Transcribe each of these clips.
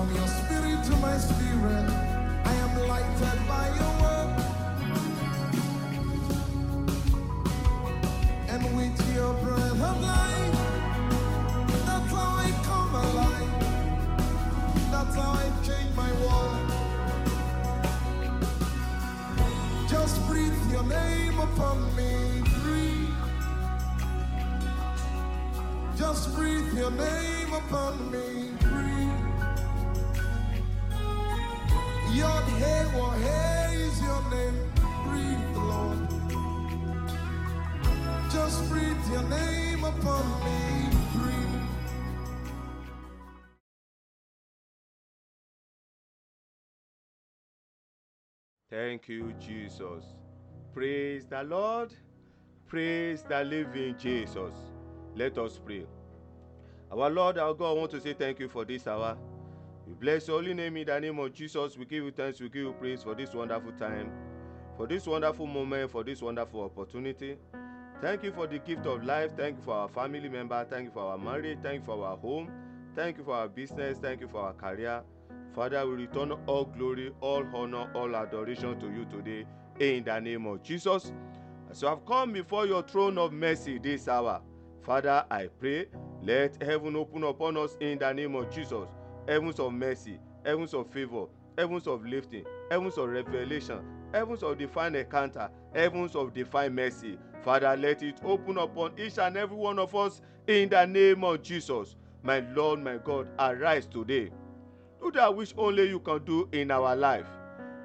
From your spirit to my spirit, I am lighted by your word. And with your breath of life, that's how I come alive. That's how I change my world. Just breathe your name upon me. Breathe. Just breathe your name upon me. Is your name. Breathe, Lord. Just breathe your name upon me. Breathe. Thank you, Jesus. Praise the Lord. Praise the living Jesus. Let us pray. Our Lord, our God, I want to say thank you for this hour. We bless your holy name in the name of Jesus. We give you thanks, we give you praise for this wonderful time, for this wonderful moment, for this wonderful opportunity. Thank you for the gift of life. Thank you for our family member. Thank you for our marriage. Thank you for our home. Thank you for our business. Thank you for our career. Father, we return all glory, all honor, all adoration to you today in the name of Jesus. You have come before your throne of mercy this hour, Father, I pray, let heaven open upon us in the name of Jesus. Heavens of mercy, heavens of favor, heavens of lifting, heavens of revelation, heavens of divine encounter, heavens of divine mercy. Father, let it open upon each and every one of us in the name of Jesus. My Lord, my God, arise today. Do that which only you can do in our life.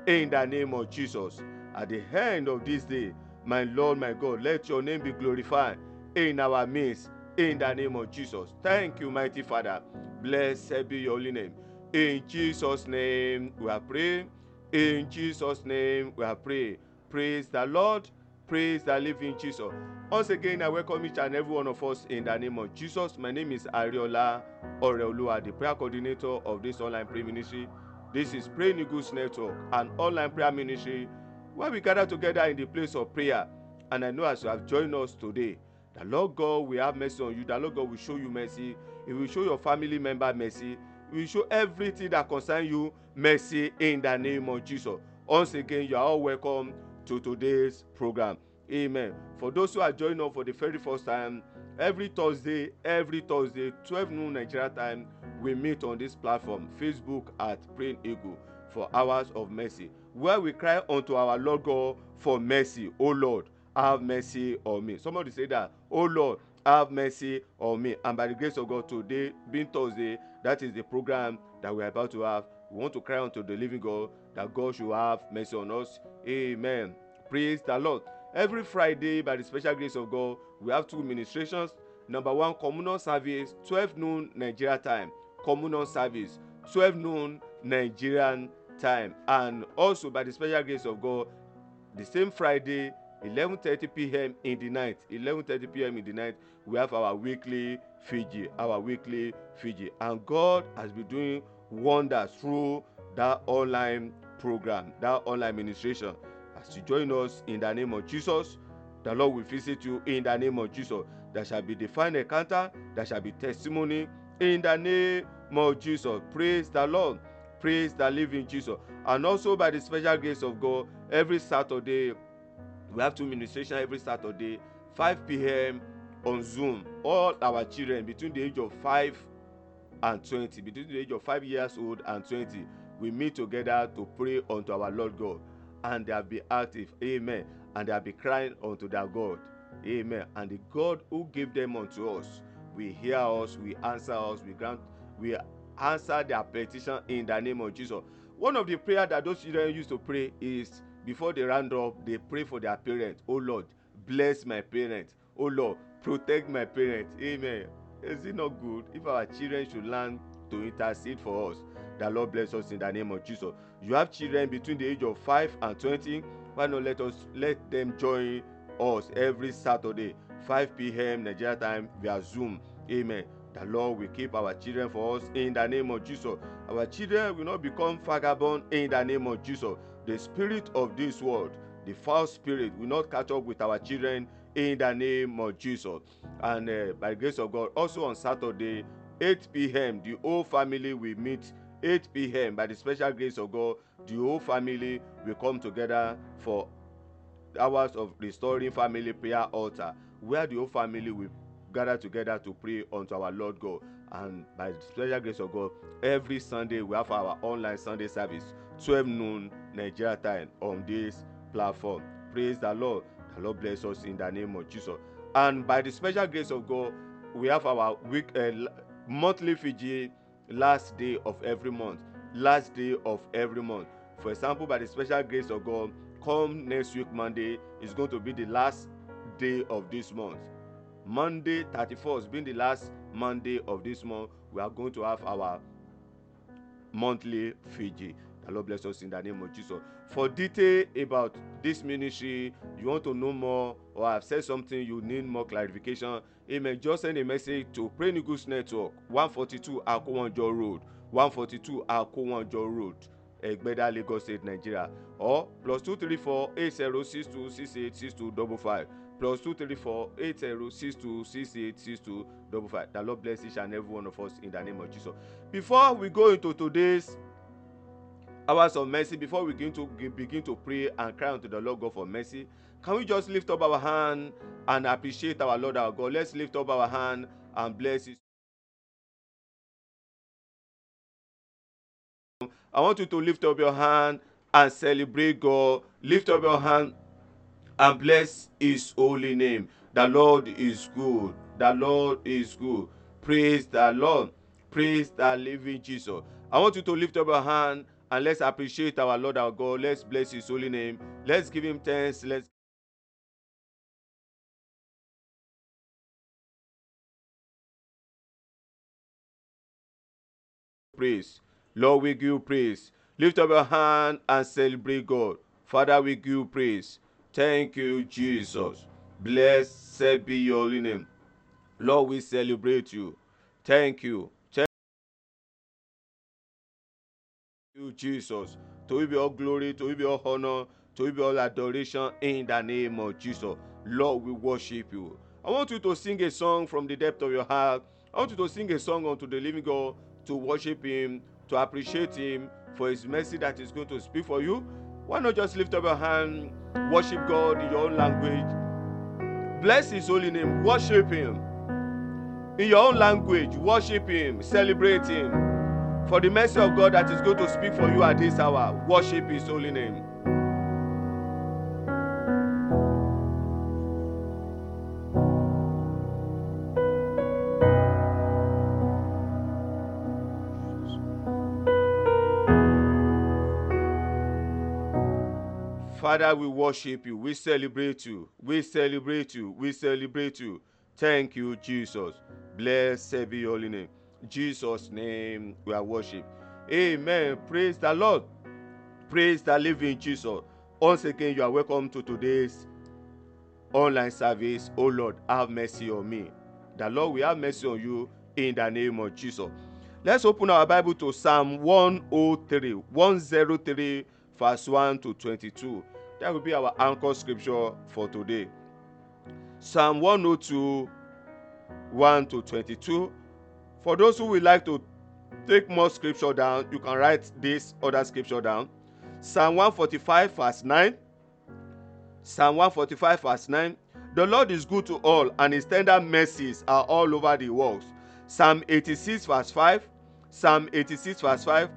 In the name of Jesus. At the end of this day, my Lord, my God, let your name be glorified in our midst. In the name of Jesus. Thank you, mighty Father. Blessed be your holy name. In Jesus' name we are praying. In Jesus' name we are praying. Praise the Lord. Praise the living Jesus. Once again, I welcome each and every one of us in the name of Jesus. My name is Ariola Oreolua, the prayer coordinator of this online prayer ministry. This is Praying Eagles Network, an online prayer ministry where we gather together in the place of prayer. And I know as you have joined us today, the Lord God will have mercy on you. The Lord God will show you mercy. He will show your family member mercy. He will show everything that concerns you mercy in the name of Jesus. Once again, you are all welcome to today's program. Amen. For those who are joining us for the very first time, every Thursday, every Thursday, 12 noon Nigeria time, we meet on this platform, Facebook at Praying Eagle, for hours of mercy, where we cry unto our Lord God for mercy. Oh Lord, have mercy on me. Somebody say that, Oh Lord, have mercy on me. And by the grace of God, today being Thursday, that is the program that we are about to have. We want to cry unto the living God that God should have mercy on us. Amen. Praise the Lord. Every Friday, by the special grace of God, we have two ministrations. Number one, communal service, 12 noon Nigeria time. Communal service, 12 noon Nigerian time. And also, by the special grace of God, the same Friday, 11:30 p.m. in the night, 11:30 p.m. in the night, we have our weekly vigil, our weekly vigil, and God has been doing wonders through that online program, that online ministration. As you join us in the name of Jesus, the Lord will visit you in the name of Jesus. There shall be divine encounter, there shall be testimony in the name of Jesus. Praise the Lord. Praise the living Jesus. And also by the special grace of God, every Saturday, we have two ministration every Saturday, 5 p.m. on Zoom. All our children between the age of 5 and 20, between the age of 5 years old and 20, we meet together to pray unto our Lord God. And they have been active. Amen. And they have been crying unto their God. Amen. And the God who gave them unto us, we hear us, we answer us, we grant, we answer their petition in the name of Jesus. One of the prayer that those children used to pray is before they round up, they pray for their parents. Oh Lord, bless my parents. Oh Lord, protect my parents. Amen. Is it not good if our children should learn to intercede for us? The Lord bless us in the name of Jesus. You have children between the age of 5 and 20. Why not let us let them join us every Saturday, 5 p.m. Nigeria time via Zoom. Amen. The Lord will keep our children for us in the name of Jesus. Our children will not become vagabond in the name of Jesus. The spirit of this world, the foul spirit, will not catch up with our children in the name of Jesus. And uh, by the grace of God, also on Saturday, 8 p.m., the whole family will meet 8 p.m. by the special grace of God, the whole family will come together for hours of restoring family prayer altar, where the whole family will gather together to pray unto our Lord God. And by the special grace of God, every Sunday we have our online Sunday service, 12 noon Nigeria time on this platform. Praise the Lord. The Lord bless us in the name of Jesus. And by the special grace of God, we have our week uh, monthly vigil last day of every month. Last day of every month. For example, by the special grace of God, come next week Monday is going to be the last day of this month. Monday 31st being the last Monday of this month, we are going to have our monthly Fiji. The Lord bless us in the name of Jesus. For detail about this ministry, you want to know more, or I've said something you need more clarification, amen. Just send a message to Pray Negus Network, 142 Akowanjo Road, 142 Akowanjo Road, Egbeda, Lagos State, Nigeria, or plus 234 8062 686255 plus 234 8062 686255. The Lord bless each and every one of us in the name of Jesus. Before we go into today's hours of mercy before we begin to begin to pray and cry unto the lord god for mercy. Can we just lift up our hand and appreciate our lord our god? Let's lift up our hand and bless his i want you to lift up your hand and celebrate god. Lift up your hand and bless his holy name. The lord is good. The lord is good. Praise the lord. Praise the living jesus. I want you to lift up your hand and let's appreciate our Lord our God. Let's bless His holy name. Let's give Him thanks. Let's praise. Lord, we give you praise. Lift up your hand and celebrate God. Father, we give you praise. Thank you, Jesus. Blessed be your holy name. Lord, we celebrate you. Thank you. Jesus. To you be all glory, to you be all honor, to you be all adoration in the name of Jesus. Lord, we worship you. I want you to sing a song from the depth of your heart. I want you to sing a song unto the living God to worship Him, to appreciate Him for His mercy that is going to speak for you. Why not just lift up your hand, worship God in your own language, bless His holy name, worship Him in your own language, worship Him, celebrate Him. For the mercy of God that is going to speak for you at this hour, worship His holy name. Father, we worship you. We celebrate you. We celebrate you. We celebrate you. Thank you, Jesus. Blessed be your holy name. Jesus' name we are worship. Amen. Praise the Lord. Praise the living Jesus. Once again, you are welcome to today's online service. Oh Lord, have mercy on me. The Lord will have mercy on you in the name of Jesus. Let's open our Bible to Psalm 103, 103, verse 1 to 22. That will be our anchor scripture for today. Psalm 102, 1 to 22. For those who would like to take more scripture down, you can write this other scripture down. Psalm 145, verse 9. Psalm 145, verse 9. The Lord is good to all, and his tender mercies are all over the world. Psalm 86, verse 5. Psalm 86, verse 5.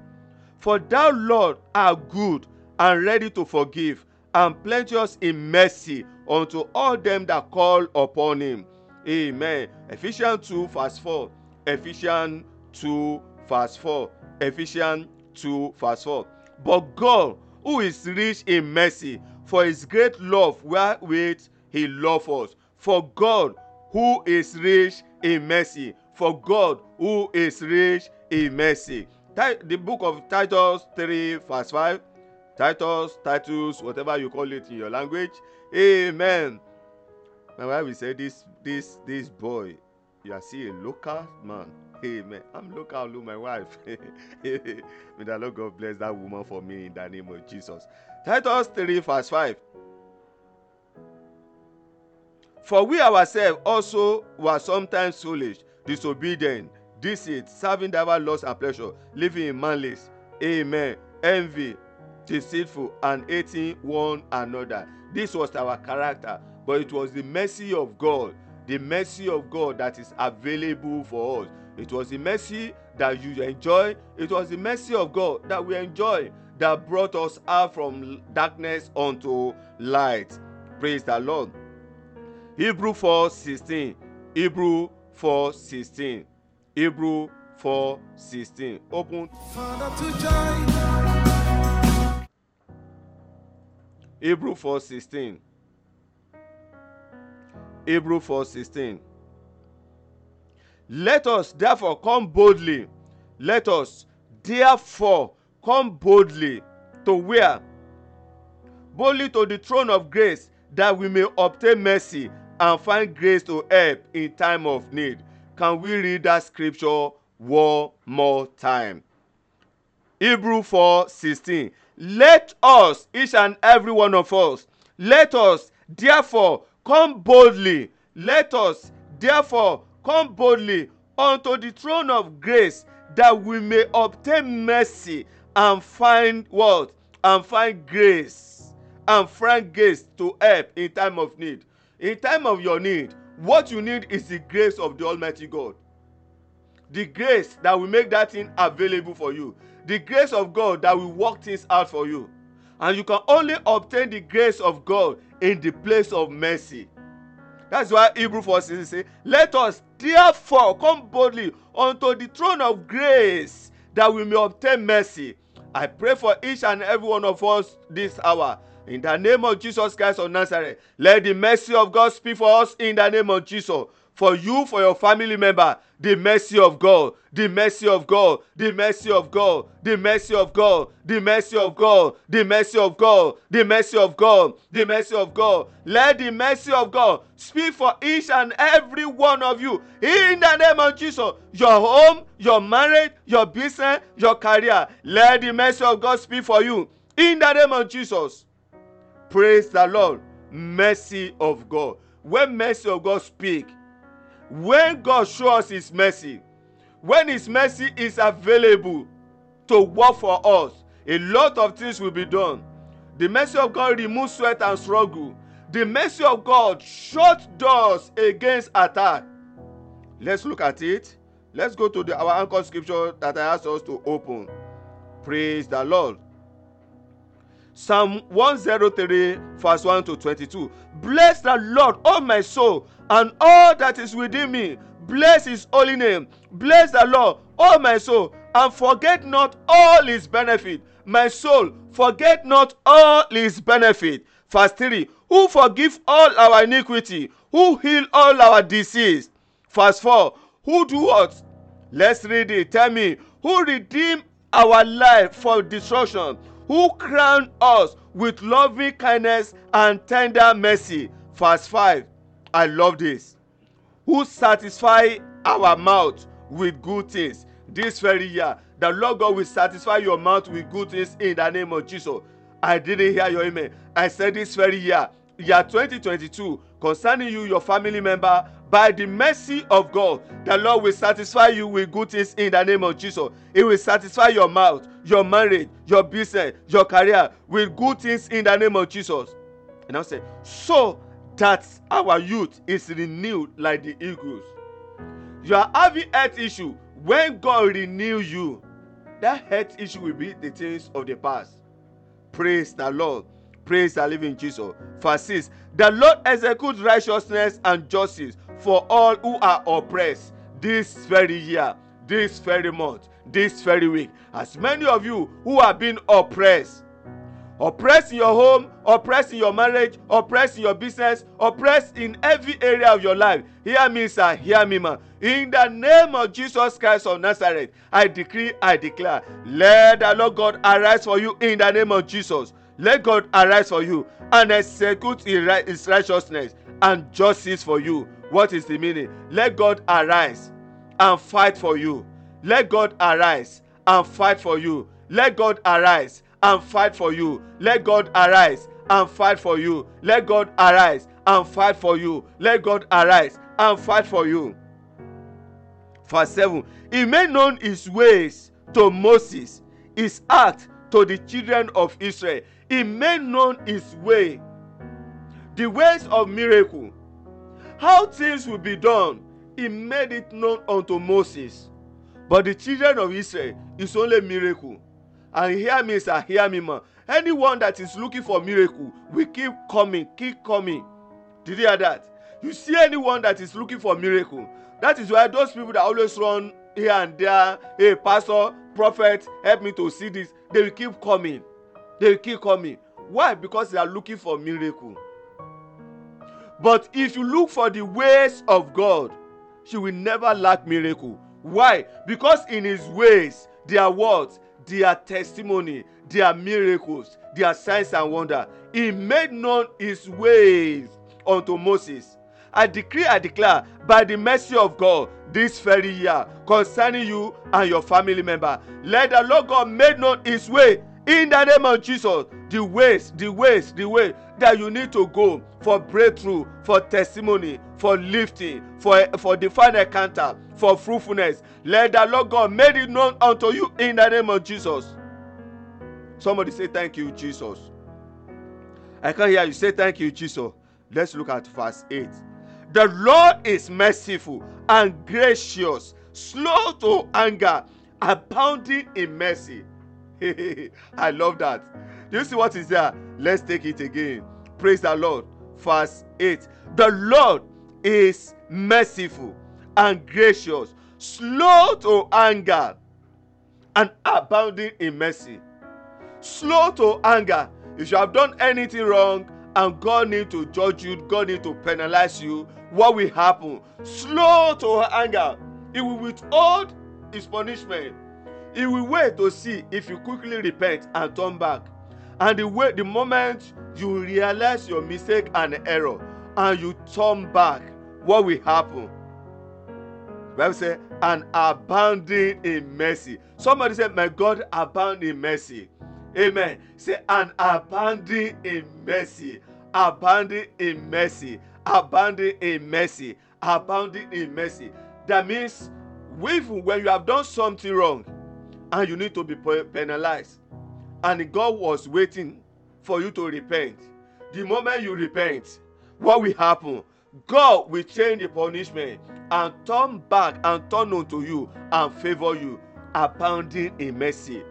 For thou, Lord, art good and ready to forgive, and plenteous in mercy unto all them that call upon him. Amen. Ephesians 2, verse 4. Ephesians 2, verse 4. Ephesians 2, verse 4. But God, who is rich in mercy, for his great love wherewith he loved us. For God, who is rich in mercy. For God, who is rich in mercy. The book of Titus 3, verse 5. Titus, Titus, whatever you call it in your language. Amen. My wife will say, This, this, this boy, you are still a local man. Amen. I'm local, look, my wife. May the Lord God bless that woman for me in the name of Jesus. Titus 3, verse 5. For we ourselves also were sometimes foolish, disobedient, deceit, serving divers loss and pleasure, living in malice. Amen. Envy, deceitful, and hating one another. This was our character, but it was the mercy of God, the mercy of God that is available for us. It was the mercy that you enjoy. It was the mercy of God that we enjoy that brought us out from darkness unto light. Praise the Lord. Hebrew 4 16. Hebrew 4 16. Hebrew 4 16. Open. Hebrew 4 16. Hebrew 4 16. Let us therefore come boldly. Let us therefore come boldly to where? Boldly to the throne of grace that we may obtain mercy and find grace to help in time of need. Can we read that scripture one more time? Hebrew 4 16. Let us, each and every one of us, let us therefore come boldly. Let us therefore come boldly unto the throne of grace that we may obtain mercy and find what? And find grace. And find grace to help in time of need. In time of your need, what you need is the grace of the Almighty God. The grace that will make that thing available for you. The grace of God that will work things out for you. And you can only obtain the grace of God in the place of mercy. That's why Hebrew 4 says, say, Let us therefore come boldly unto the throne of grace that we may obtain mercy. I pray for each and every one of us this hour. In the name of Jesus Christ of Nazareth, let the mercy of God speak for us in the name of Jesus for you, for your family member, the mercy of God, the mercy of God, the mercy of God, the mercy of God, the mercy of God, the mercy of God, the mercy of God, the mercy of God. Let the mercy of God speak for each and every one of you in the name of Jesus. Your home, your marriage, your business, your career. Let the mercy of God speak for you in the name of Jesus. Praise the Lord. Mercy of God. When mercy of God speak, when God shows his mercy, when his mercy is available to work for us, a lot of things will be done. The mercy of God removes sweat and struggle. The mercy of God shuts doors against attack. Let's look at it. Let's go to the, our anchor scripture that I asked us to open. Praise the Lord. Psalm 103, verse 1 to 22. Bless the Lord, O my soul, and all that is within me. Bless his holy name. Bless the Lord, O my soul, and forget not all his benefit. My soul, forget not all his benefit. Verse 3 Who forgive all our iniquity, who heal all our disease. Verse 4 Who do what? Let's read it. Tell me, who redeem our life for destruction? Who crown us with loving kindness and tender mercy? Verse 5 I love this. Who satisfy our mouth with good things this very year. The Lord God will satisfy your mouth with good things in the name of Jesus. I didn't hear your amen. I said this very year, year 2022, concerning you, your family member, by the mercy of God, the Lord will satisfy you with good things in the name of Jesus. He will satisfy your mouth, your marriage, your business, your career with good things in the name of Jesus. And I say, so that our youth is renewed like the eagles. You are having health issue when God renew you. That health issue will be the things of the past. Praise the Lord. Praise the living Jesus. Verse 6 The Lord executes righteousness and justice for all who are oppressed this very year, this very month, this very week. As many of you who have been oppressed, oppressed in your home, oppressed in your marriage, oppressed in your business, oppressed in every area of your life. Hear me, sir. Hear me, man. In the name of Jesus Christ of Nazareth, I decree, I declare, let the Lord God arise for you in the name of Jesus. Let God arise for you and execute his righteousness and justice for you. What is the meaning? Let God arise and fight for you. Let God arise and fight for you. Let God arise and fight for you. Let God arise and fight for you. Let God arise and fight for you. Let God arise and fight for you. Verse 7 He made known his ways to Moses, his act to the children of Israel. He made known his way, the ways of miracle, how things will be done. He made it known unto Moses. But the children of Israel is only miracle. And hear me, sir, hear me, man. Anyone that is looking for miracle will keep coming, keep coming. Did you hear that? You see anyone that is looking for miracle. That is why those people that always run here and there, hey, pastor, prophet, help me to see this. They will keep coming. They will keep coming. Why? Because they are looking for miracle. But if you look for the ways of God, you will never lack miracle. Why? Because in his ways, there are words, there are testimony, there are miracles, there are signs and wonder. He made known his ways unto Moses. I decree, I declare, by the mercy of God, this very year, concerning you and your family member, let the Lord God make known his way in the name of Jesus. The ways, the ways, the way that you need to go for breakthrough, for testimony, for lifting, for, for divine encounter, for fruitfulness. Let the Lord God make it known unto you in the name of Jesus. Somebody say, Thank you, Jesus. I can't hear you say, Thank you, Jesus. Let's look at verse 8. The Lord is merciful and gracious, slow to anger, abounding in mercy. I love that. Do you see what is there? Let's take it again. Praise the Lord. Verse 8. The Lord is merciful and gracious, slow to anger, and abounding in mercy. Slow to anger. If you have done anything wrong and God need to judge you, God need to penalize you, what will happen? Slow to anger. He will withhold his punishment. He will wait to see if you quickly repent and turn back. And the way the moment you realize your mistake and error and you turn back, what will happen? Bible say, and abounding in mercy. Somebody said, My God abound in mercy. Amen. Say, and abounding in mercy. Abounding in mercy. Abounding in mercy. Abounding in mercy. That means, even when you have done something wrong and you need to be penalized, and God was waiting for you to repent. The moment you repent, what will happen? God will change the punishment and turn back and turn unto you and favor you, abounding in mercy.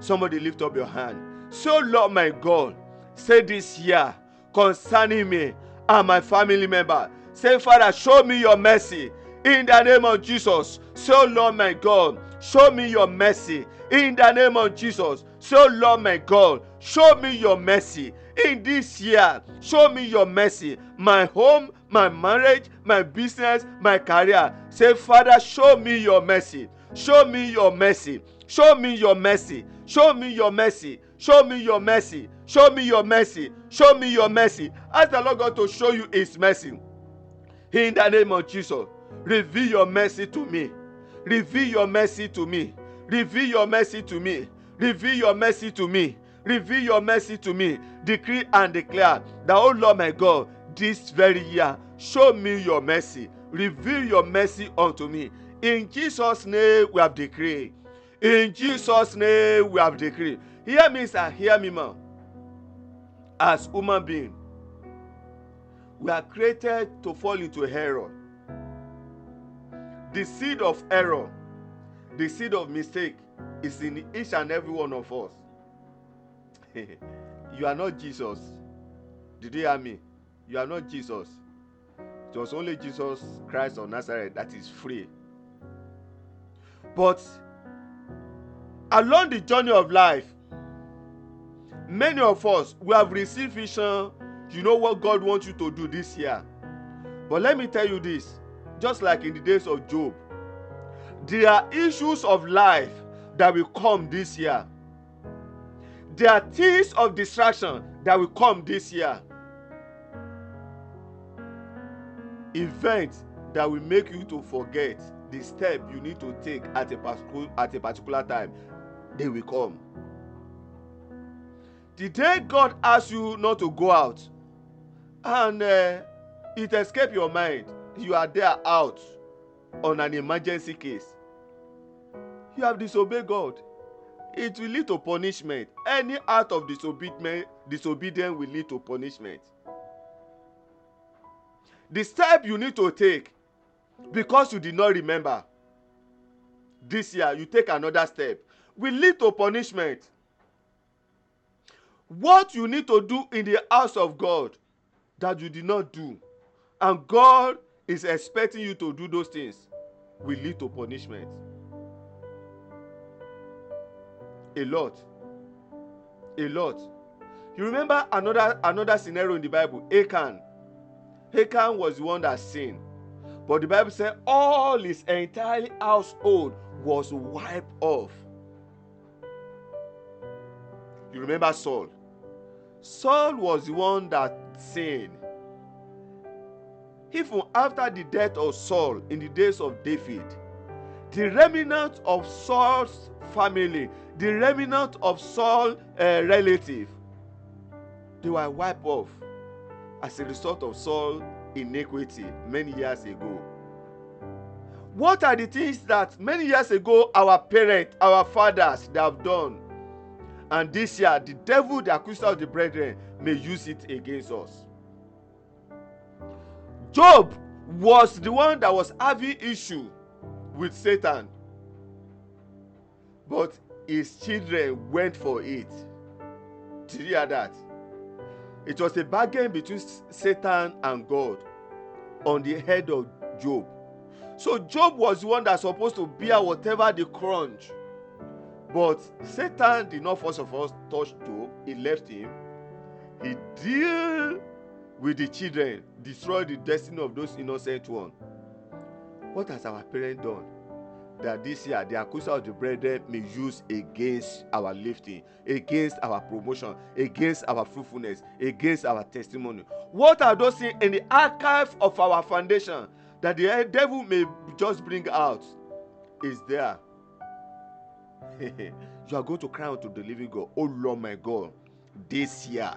Somebody lift up your hand. So, oh Lord my God, say this year concerning me and my family member. Say, Father, show me your mercy in the name of Jesus. So, oh Lord my God, show me your mercy in the name of Jesus. So, Lord my God, show me your mercy in this year. Show me your mercy. My home, my marriage, my business, my career. Say, Father, show me your mercy. Show me your mercy. Show me your mercy. Show me your mercy. Show me your mercy. Show me your mercy. Show me your mercy. Ask the Lord God to show you his mercy. In the name of Jesus, reveal your mercy to me. Reveal your mercy to me. Reveal your mercy to me. Reveal your mercy to me. Reveal your mercy to me. Decree and declare that, oh Lord my God, this very year, show me your mercy. Reveal your mercy unto me. In Jesus' name, we have decreed. In Jesus' name, we have decreed. Hear me, sir. Hear me, man. As human being, we are created to fall into error. The seed of error, the seed of mistake, is in each and every one of us. you are not Jesus. Did you hear me? You are not Jesus. It was only Jesus Christ of Nazareth that is free. But along the journey of life, many of us we have received vision. You know what God wants you to do this year. But let me tell you this just like in the days of Job, there are issues of life that will come this year. There are things of distraction that will come this year. Events that will make you to forget the step you need to take at a at a particular time they will come the day god asks you not to go out and uh, it escape your mind you are there out on an emergency case. You have disobeyed god. It will lead to punishment. Any act of disobedience disobedience will lead to punishment. The step you need to take because you did not remember this year you take another step will lead to punishment. What you need to do in the house of god that you did not do and god is expecting you to do those things will lead to punishment. A lot. A lot. You remember another another scenario in the bible? Achan achan was the one that sinned. But the bible said all his entire household was wiped off. You remember saul? Saul was the one that sinned even after the death of saul in the days of david. The remnant of saul's family the remnant of saul uh, relative they were wiped off as a result of Saul's iniquity many years ago. What are the things that many years ago our parents our fathers they have done? And this year the devil the accuser of the brethren may use it against us job was the one that was having issue with satan. But his children went for it. Did you hear that? It was a bargain between satan and god on the head of job. So job was the one that supposed to bear whatever the crunch. But satan did not first of all touch job. He left him. He deal with the children destroy the destiny of those innocent ones. What has our parents done that this year the accuser of the brethren may use against our lifting against our promotion against our fruitfulness against our testimony? What are those things in the archive of our foundation that the devil may just bring out is there? You are going to cry out to the living god. Oh lord my god this year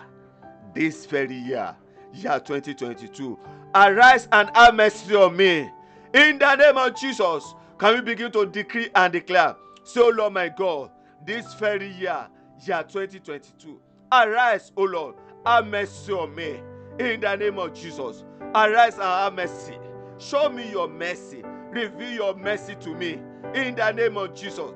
this very year year 2022 arise and have mercy on me. In the name of jesus can we begin to decree and declare say oh lord my god this very year year 2022 arise oh lord have mercy on me. In the name of jesus arise and have mercy. Show me your mercy. Reveal your mercy to me. In the name of jesus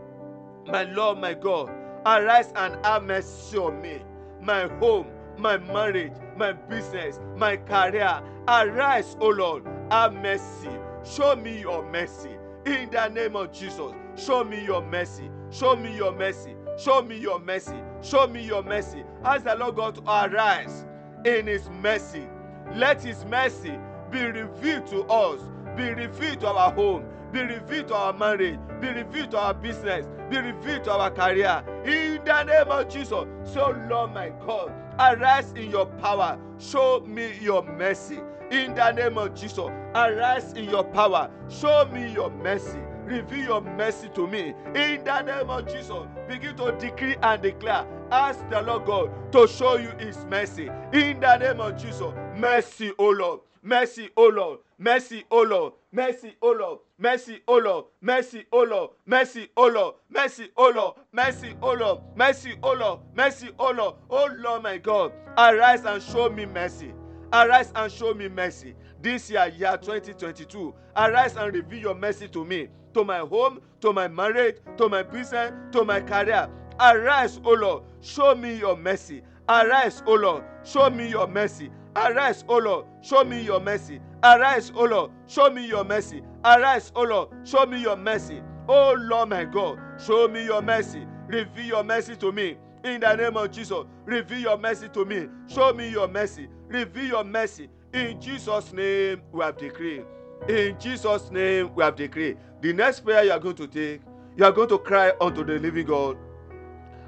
my lord my god arise and have mercy on me. My home my marriage my business my career. Arise o lord have mercy. Show me your mercy. In the name of jesus show me your mercy. Show me your mercy. Show me your mercy. Show me your mercy. Ask the lord god to arise in his mercy. Let his mercy be revealed to us be revealed to our home be revealed to our marriage be revealed to our business be revealed to our career. In the name of jesus so lord my god arise in your power. Show me your mercy. In the name of jesus arise in your power. Show me your mercy. Reveal your mercy to me. In the name of jesus begin to decree and declare. Ask the lord god to show you his mercy. In the name of jesus mercy o lord. Mercy o lord. Mercy o lord. Mercy o lord mercy o lord mercy o lord mercy o lord mercy o lord mercy o lord mercy o lord mercy o lord o lord my god arise and show me mercy arise and show me mercy this year year 2022 arise and reveal your mercy to me to my home to my marriage to my business to my career arise o lord show me your mercy arise o lord show me your mercy arise o lord show me your mercy arise o lord show me your mercy arise o lord show me your mercy. O lord my god show me your mercy. Reveal your mercy to me. In the name of jesus reveal your mercy to me. Show me your mercy. Reveal your mercy. In jesus name we have decreed. In jesus name we have decreed. The next prayer you are going to take you are going to cry unto the living god.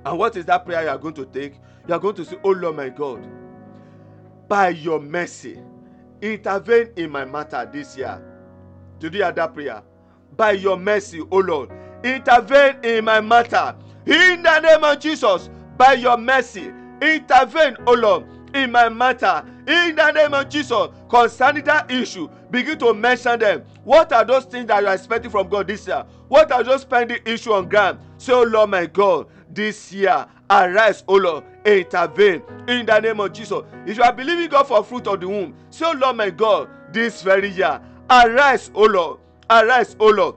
And what is that prayer you are going to take? You are going to say oh lord my god by your mercy intervene in my matter this year you hear that prayer by your mercy o lord intervene in my matter in the name of jesus by your mercy intervene o lord in my matter. In the name of Jesus, concerning that issue, begin to mention them. What are those things that you are expecting from God this year? What are those pending issue on ground? Say, oh Lord my God, this year, arise, O Lord, intervene in the name of Jesus. If you are believing God for fruit of the womb, say, oh Lord my God, this very year, arise, O Lord, arise, O Lord,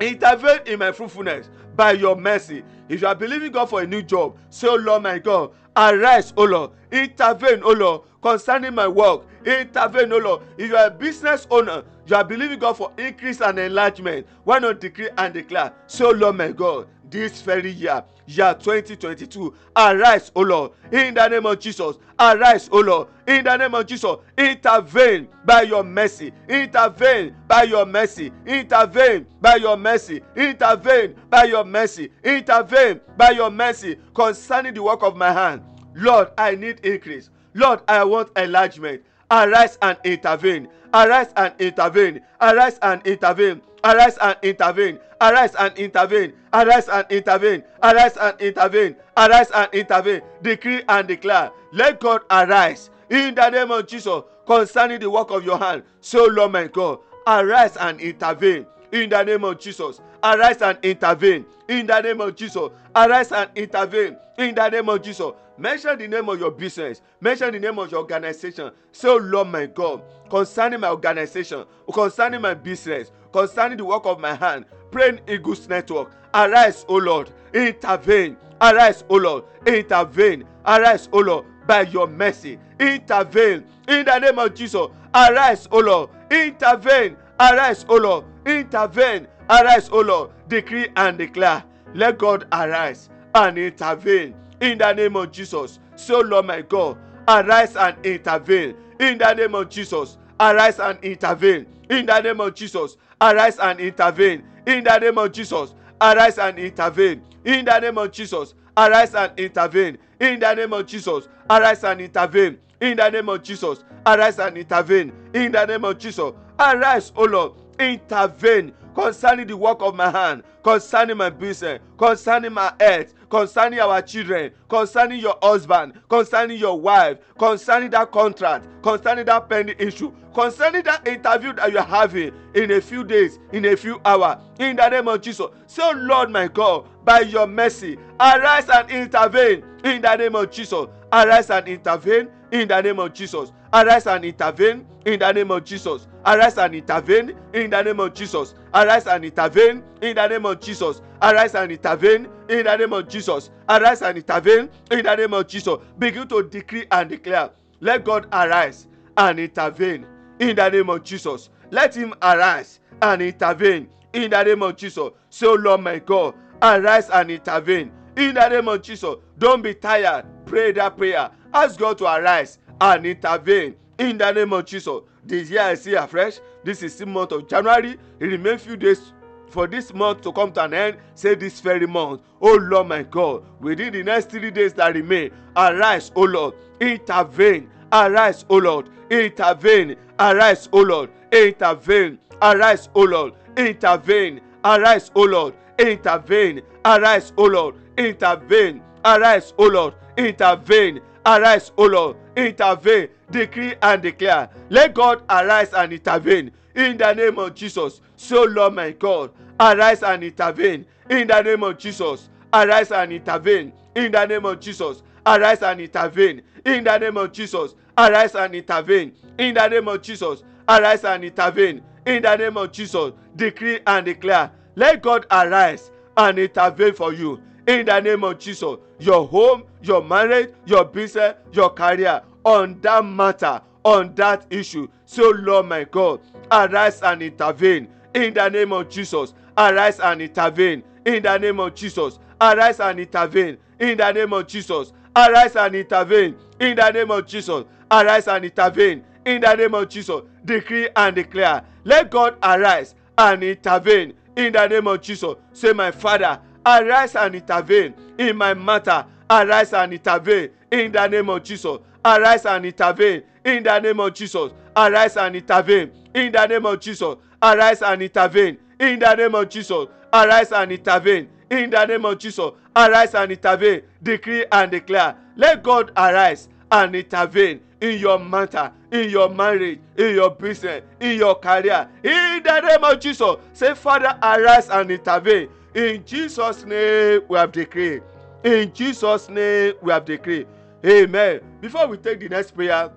intervene in my fruitfulness by your mercy. If you are believing God for a new job, say, Oh Lord my God, arise, O Lord, intervene, O Lord, concerning my work, intervene, O Lord. If you are a business owner, you are believing God for increase and enlargement. Why not decree and declare? So, Lord my God, this very year, year 2022, arise, O Lord, in the name of Jesus. Arise, O Lord, in the name of Jesus. Intervene by your mercy. Intervene by your mercy. Intervene by your mercy. Intervene by your mercy. Intervene by your mercy concerning the work of my hand. Lord, I need increase. Lord, I want enlargement. Arise and intervene. Arise and intervene. Arise and intervene. Arise and intervene. Arise and intervene. Arise and intervene. Arise and intervene. Arise and intervene. Decree and declare. Let God arise in the name of Jesus concerning the work of your hand. So, Lord my God, arise and intervene in the name of Jesus. Arise and intervene in the name of Jesus. Arise and intervene in the name of Jesus. Mention the name of your business. Mention the name of your organization. Say, oh Lord my God, concerning my organization, concerning my business, concerning the work of my hand, praying Eagles Network. Arise, O Lord, intervene. Arise, O Lord, intervene. Arise, O Lord, by your mercy. Intervene in the name of Jesus. Arise, O Lord, intervene. Arise, O Lord, intervene. Arise, O Lord, decree and declare. Let God arise and intervene in the name of Jesus. So, Lord my God, arise and intervene in the name of Jesus. Arise and intervene in the name of Jesus. Arise and intervene in the name of Jesus. Arise and intervene in the name of Jesus. Arise and intervene in the name of Jesus. Arise and intervene in the name of Jesus. Arise and intervene in the name of Jesus. Arise, O Lord, intervene concerning the work of my hand, concerning my business, concerning my health, concerning our children, concerning your husband, concerning your wife, concerning that contract, concerning that pending issue, concerning that interview that you're having in a few days, in a few hours, in the name of Jesus. So, oh, Lord my God, by your mercy, arise and intervene in the name of Jesus. Arise and intervene in the name of Jesus. Arise and intervene in the name of Jesus. Arise and intervene in the name of Jesus. Arise and intervene in the name of Jesus. Arise and intervene in the name of Jesus. Arise and intervene in the name of Jesus. Begin to decree and declare. Let God arise and intervene in the name of Jesus. Let him arise and intervene in the name of Jesus. So, oh Lord my God, arise and intervene in the name of Jesus. Don't be tired. Pray that prayer. Ask God to arise and intervene in the name of Jesus. This year I see afresh. This is the month of January. It remains few days for this month to come to an end. Say this very month, oh Lord my God, within the next three days that remain, arise, oh Lord, intervene. Arise, O Lord, intervene. Arise, O Lord, intervene. Arise, O Lord, intervene. Arise, O Lord, intervene. Arise, O Lord, intervene. Arise, O Lord, intervene. Arise, O Lord, intervene. Decree and declare. Let God arise and intervene in the name of Jesus. So, Lord my God, arise and intervene in the name of Jesus. Arise and intervene in the name of Jesus. Arise and intervene in the name of Jesus. Arise and intervene in the name of Jesus. Arise and intervene in the name of Jesus. Decree and declare. Let God arise and intervene for you in the name of Jesus. Your home, your marriage, your business, your career, on that matter, on that issue. So, Lord my God, arise and intervene in the name of Jesus. Arise and intervene in the name of Jesus. Arise and intervene in the name of Jesus. Arise and intervene in the name of Jesus. Arise and intervene in the name of Jesus. Decree and declare. Let God arise and intervene in the name of Jesus. Say, My Father, arise and intervene in my matter. Arise and intervene in the name of Jesus. Arise and intervene in the name of Jesus. Arise and intervene in the name of Jesus. Arise and intervene in the name of Jesus. Arise and intervene in the name of Jesus. Arise and intervene. Decree and declare. Let God arise and intervene in your matter, in your marriage, in your business, in your career. In the name of Jesus, say, Father, arise and intervene. In Jesus' name, we have decreed. In Jesus' name, we have decreed. Amen. Before we take the next prayer,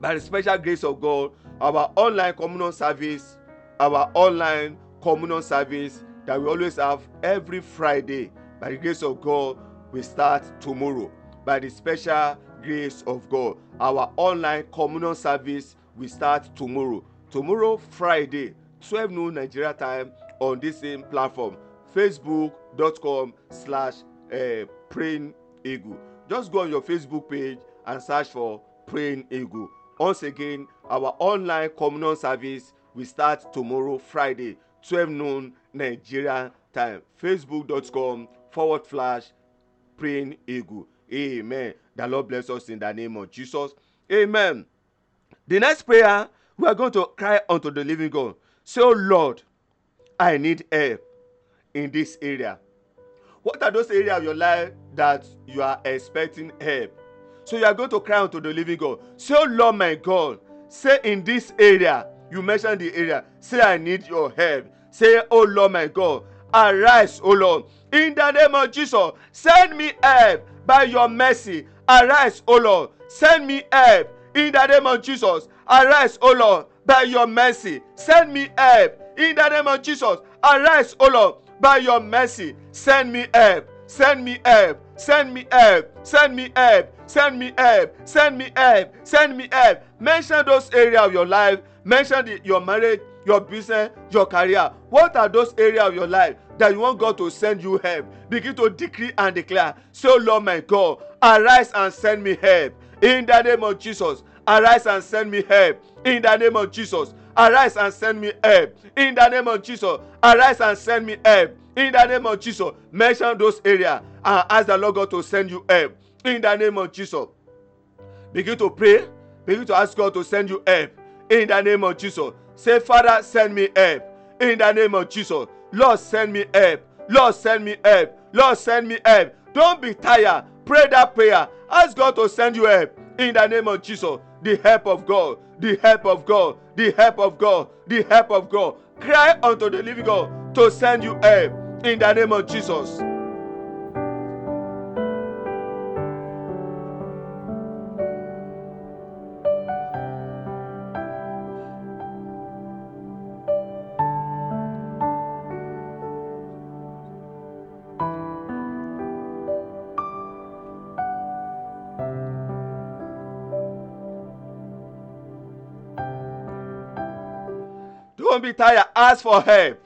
by the special grace of God, our online communal service, our online communion service that we always have every Friday, by the grace of God, we start tomorrow. By the special grace of God, our online communion service will start tomorrow. Tomorrow, Friday, 12 noon Nigeria time on this same platform, facebook.com slash eh, praying eagle. Just go on your Facebook page and search for praying eagle. Once again, our online communion service will start tomorrow, Friday, 12 noon Nigeria time. Facebook.com forward slash praying eagle. Amen. The Lord bless us in the name of Jesus. Amen. The next prayer, we are going to cry unto the living God. Say, Oh Lord, I need help in this area. What are those areas of your life that you are expecting help? So you are going to cry unto the living God. Say, Oh Lord, my God, say in this area, you mentioned the area, say, I need your help. Say, Oh Lord, my God, arise, O Lord, in the name of Jesus. Send me help by your mercy. Arise, O Lord, send me help in the name of Jesus. Arise, O Lord, by your mercy. Send me help in the name of Jesus. Arise, O Lord, by your mercy. Send me help. Send me help. Send me help. Send me help. Send me help. Send me help. Send me help. Mention those areas of your life. Mention the, your marriage, your business, your career. What are those areas of your life that you want God to send you help? Begin to decree and declare. So, oh, Lord my God, arise and send me help. In the name of Jesus, arise and send me help. In the name of Jesus, arise and send me help. In the name of Jesus, arise and send me help. In the name of Jesus, mention those areas and ask the Lord God to send you help. In the name of Jesus, begin to pray. Begin to ask God to send you help. In the name of Jesus, say, Father, send me help. In the name of Jesus, Lord, send me help. Lord, send me help. Lord, send me help. Don't be tired. Pray that prayer. Ask God to send you help. In the name of Jesus, the help of God, the help of God, the help of God, the help of God. Cry unto the living God to send you help. In the name of Jesus. Tired. Ask for help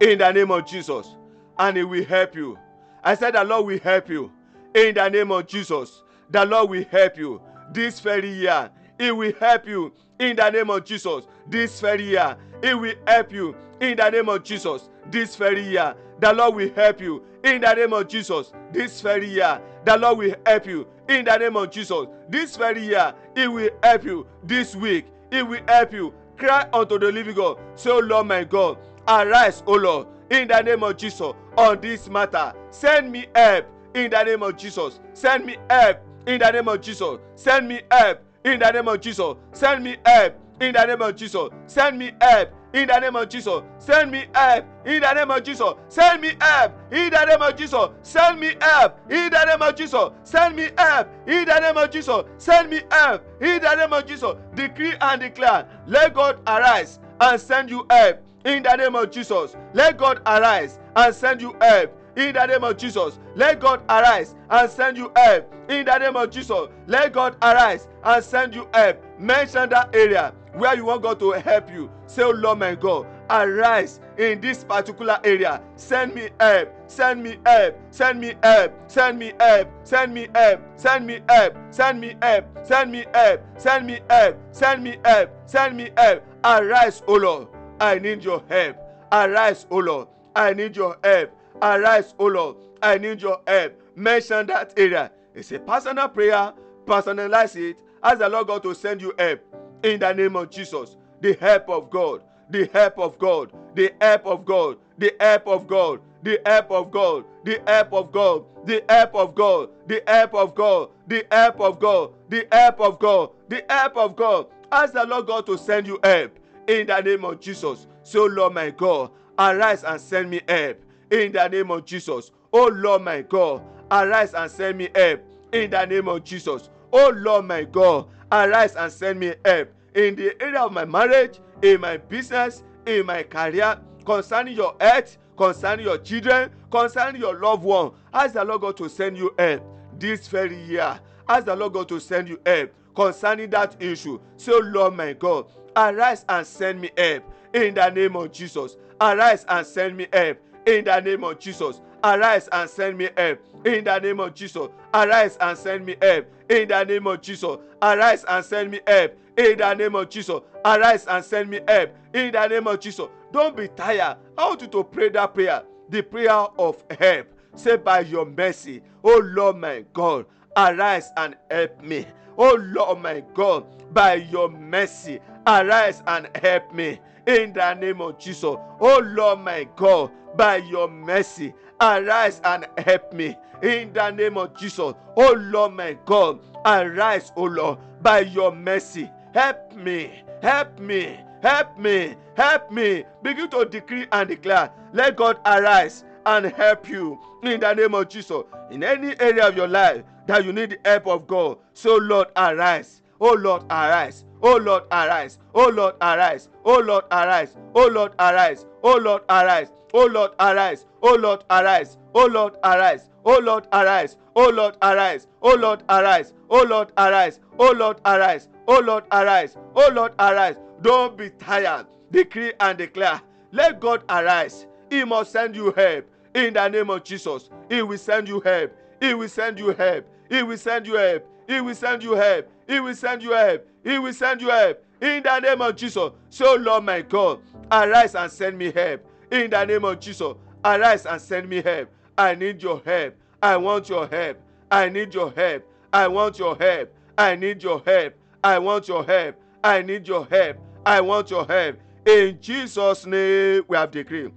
in the name of Jesus, and He will help you. I said, The Lord will help you in the name of Jesus. The Lord will help you this very year. He will help you in the name of Jesus this very year. He will help you in the name of Jesus this very year. The Lord will help you in the name of Jesus this very year. The Lord will help you in the name of Jesus this very year. He will help you this week. He will help you. Cry unto the living God. Say, Oh Lord my God, arise, O Lord, in the name of Jesus on this matter. Send me help in the name of Jesus. Send me help in the name of Jesus. Send me help in the name of Jesus. Send me help in the name of Jesus. Send me help in the name of Jesus. Send me help in the name of Jesus. Send me help in the name of Jesus. Send me help in the name of Jesus. Send me help in the name of Jesus. Send me help in the name of Jesus. Decree and declare. Let God arise and send you help in the name of Jesus. Let God arise and send you help in the name of Jesus. Let God arise and send you help in the name of Jesus. Let God arise and send you help. Mention that area where you want God to help you. Say, Oh Lord my God, arise in this particular area. Send me help. Send me help. Send me help. Send me help. Send me help. Send me help. Send me help. Send me help. Send me help. Send me help. Send me help. Arise, O Lord. I need your help. Arise, O Lord. I need your help. Arise, O Lord. I need your help. Mention that area. It's a personal prayer. Personalize it. Ask the Lord God to send you help. In the name of Jesus. The help of God. The help of God. The help of God. The help of God. the help of God, the help of God, the help of God, the help of God, the help of God, the help of God, the help of God. Ask the Lord God to send you help in the name of Jesus. So, Lord my God, arise and send me help in the name of Jesus. Oh Lord my God, arise and send me help in the name of Jesus. Oh Lord my God, arise and send me help in the area of my marriage, in my business, in my career, concerning your health, concerning your children, concerning your loved one. Ask the Lord God to send you help this very year. Ask the Lord God to send you help concerning that issue. So, oh, Lord my God, arise and send me help in the name of Jesus. Arise and send me help in the name of Jesus. Arise and send me help in the name of Jesus. Arise and send me help in the name of Jesus. Arise and send me help in the name of Jesus. Arise and send me help in the name of Jesus. Don't be tired. I want you to pray that prayer, the prayer of help. Say, by your mercy, oh Lord my God, arise and help me. Oh Lord my God, by your mercy, arise and help me in the name of Jesus. Oh Lord my God, by your mercy, arise and help me in the name of Jesus. Oh Lord my God, arise, oh Lord, by your mercy. Help me, help me, help me, help me. Begin to decree and declare, let God arise and help you in the name of Jesus. In any area of your life that you need the help of God, so Lord, arise. Oh Lord, arise. Oh Lord, arise. Oh Lord, arise. Oh Lord, arise. Oh Lord, arise. Oh Lord, arise. Oh Lord, arise. Oh Lord, arise. Oh Lord, arise. Oh Lord, arise. Oh Lord, arise. Oh Lord, arise. Oh Lord, arise. Oh Lord, arise. Oh Lord, arise. Oh Lord, arise. Don't be tired. Decree and declare. Let God arise. He must send you help. In the name of Jesus, He will send you help. He will send you help. He will send you help. He will send you help. He will send you help. He will send you help. In the name of Jesus. So, Lord my God, arise and send me help. In the name of Jesus, arise and send me help. I need your help. I want your help. I need your help. I want your help. I need your help. I want your help. I need your help. I want your help. In Jesus' name, we have decreed.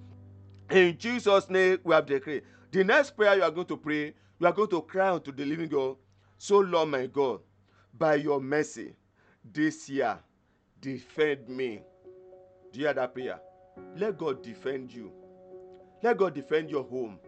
In Jesus' name, we have decreed. The next prayer you are going to pray, you are going to cry unto the living God. So, Lord my God, by your mercy, this year, defend me. Do you hear that prayer? Let God defend you. Let God defend your home.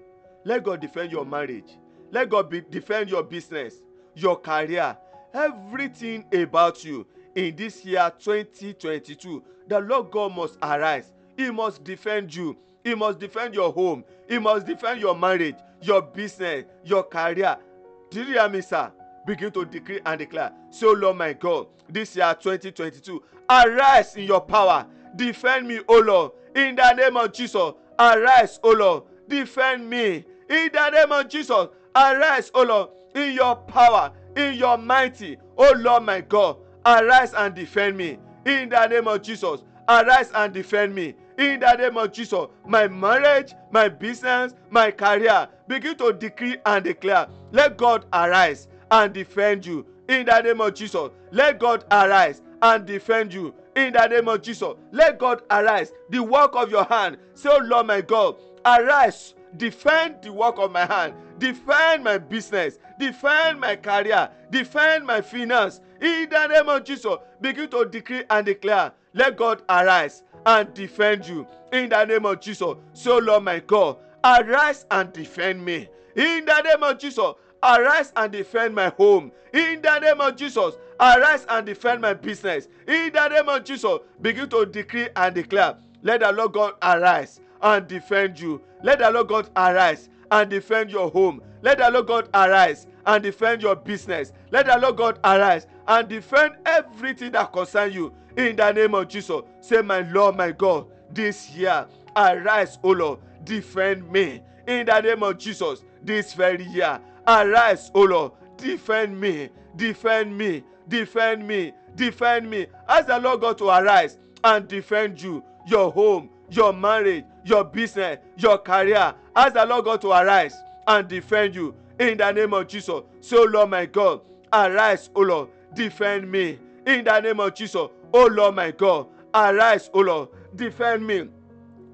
Let God defend your marriage. Let God be, defend your business, your career, everything about you in this year 2022. The Lord God must arise. He must defend you. He must defend your home. He must defend your marriage, your business, your career. Did you hear me, sir? Begin to decree and declare. So, Lord my God, this year 2022, arise in your power. Defend me, O Lord. In the name of Jesus, arise, O Lord. Defend me. In the name of Jesus, arise, O Lord, in your power, in your mighty. O Lord my God, arise and defend me. In the name of Jesus, arise and defend me. In the name of Jesus, my marriage, my business, my career, begin to decree and declare. Let God arise and defend you. In the name of Jesus, let God arise and defend you. In the name of Jesus, let God arise. The work of your hand. Say, oh Lord my God, arise defend the work of my hand defend my business defend my career defend my finance in the name of jesus begin to decree and declare let god arise and defend you in the name of jesus so lord my god arise and defend me in the name of jesus arise and defend my home in the name of jesus arise and defend my business in the name of jesus begin to decree and declare let the lord god arise and defend you. Let the Lord God arise and defend your home. Let the Lord God arise and defend your business. Let the Lord God arise and defend everything that concerns you. In the name of Jesus, say, My Lord, my God, this year, arise, O Lord, defend me. In the name of Jesus, this very year, arise, O Lord, defend me, defend me, defend me, defend me. Ask the Lord God to arise and defend you, your home, your marriage, your business, your career. Ask the Lord God to arise and defend you in the name of Jesus. So, Lord my God, arise, O Lord, defend me in the name of Jesus. O Lord my God, arise, O Lord, defend me,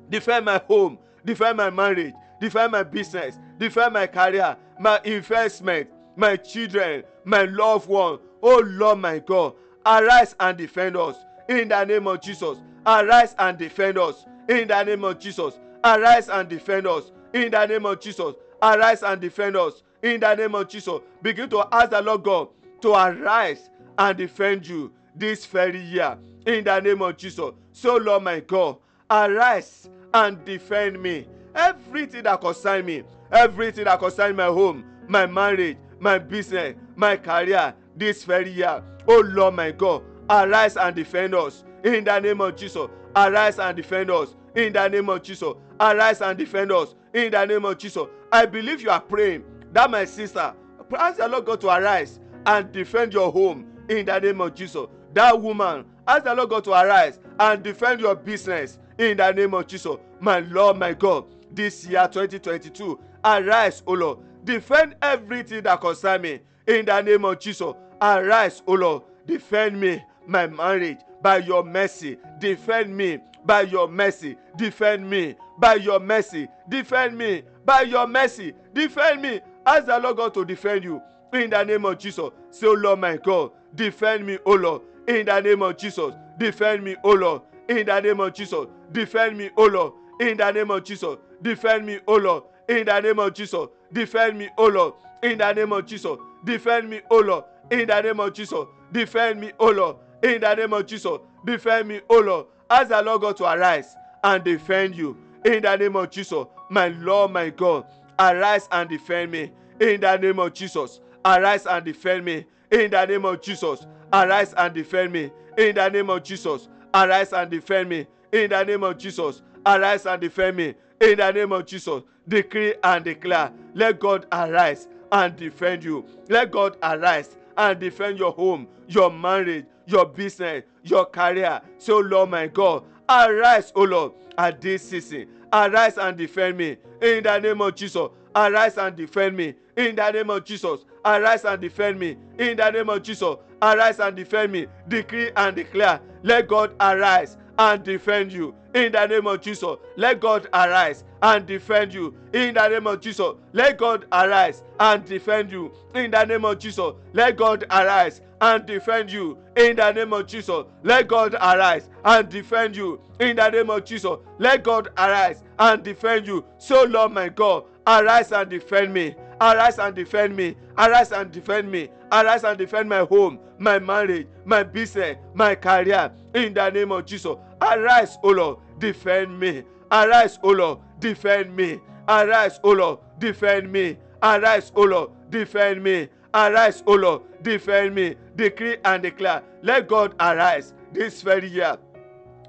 defend my home, defend my marriage, defend my business, defend my career, my investment, my children, my loved one. Oh Lord, my God, arise and defend us in the name of Jesus. Arise and defend us in the name of Jesus. Arise and defend us in the name of Jesus. Arise and defend us in the name of Jesus. Begin to ask the Lord God to arise and defend you this very year in the name of Jesus. So, Lord my God, arise and defend me. Everything that concern me, everything that concern my home, my marriage, my business, my career this very year. Oh Lord my God, arise and defend us in the name of Jesus. Arise and defend us in the name of Jesus. Arise and defend us in the name of Jesus. I believe you are praying that my sister, ask the Lord God to arise and defend your home in the name of Jesus. That woman, ask the Lord God to arise and defend your business in the name of Jesus. My Lord, my God, this year 2022, arise, O Lord. Defend everything that concern me in the name of Jesus. Arise, O Lord. Defend me, my marriage, by your mercy. Defend me by your mercy. Defend me by your mercy. Defend me by your mercy. Defend me. Ask the Lord God to defend you in the name of Jesus. Say, oh Lord, my God, defend me, oh Lord, in the name of Jesus. Defend me, oh Lord, in the name of Jesus. Defend me, oh Lord, in the name of Jesus. Defend me, oh Lord, in the name of Jesus. Defend me, oh Lord, in the name of Jesus. Defend me, oh Lord, in the name of Jesus. Defend me, oh Lord, in the name of Jesus. Defend me, oh Lord. Ask the Lord God to arise and defend you in the name of Jesus. My Lord, my God, arise and defend me in the name of Jesus. Arise and defend me in the name of Jesus. Arise and defend me in the name of Jesus. Arise and defend me in the name of Jesus. Arise and defend me in the name of Jesus. Decree and declare. Let God arise and defend you. Let God arise and defend your home, your marriage, your business, your career. So, Lord my God, arise, O Lord, at this season. Arise and defend me in the name of Jesus. Arise and defend me in the name of Jesus. Arise and defend me in the name of Jesus. Arise and defend me. Decree and declare. Let God arise and defend you in the name of Jesus. Let God arise and defend you in the name of Jesus. Let God arise and defend you in the name of Jesus. Let God arise and defend you in the name of Jesus. Let God arise and defend you in the name of Jesus. Let God arise and defend you. So, Lord my God, arise and defend me. Arise and defend me. Arise and defend me. Arise and defend my home, my marriage, my business, my career. In the name of Jesus. Arise, O Lord, defend me. Arise, O Lord, defend me. Arise, O Lord, defend me. Arise, O Lord, defend me. Arise, O Lord, defend me. Decree and declare. Let God arise this very year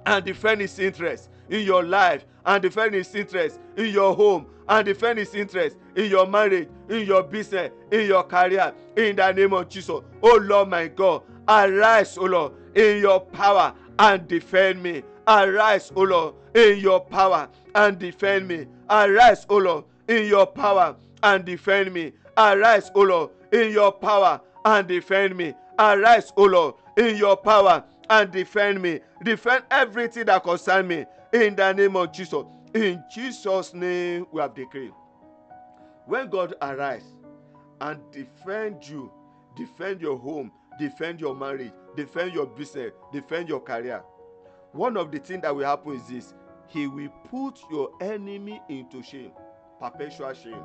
and defend his interest in your life and defend his interest in your home and defend his interest in your marriage in your business in your career in the name of jesus. Oh lord my god arise oh lord in your power and defend me. Arise oh lord in your power and defend me. Arise oh lord in your power and defend me. Arise oh lord in your power and defend me. Arise oh lord in your power and defend me. Defend everything that concern me in the name of jesus in jesus name we have decreed. When god arise and defend you defend your home defend your marriage defend your business defend your career one of the things that will happen is this. He will put your enemy into shame perpetual shame.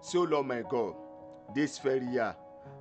So lord my god this very year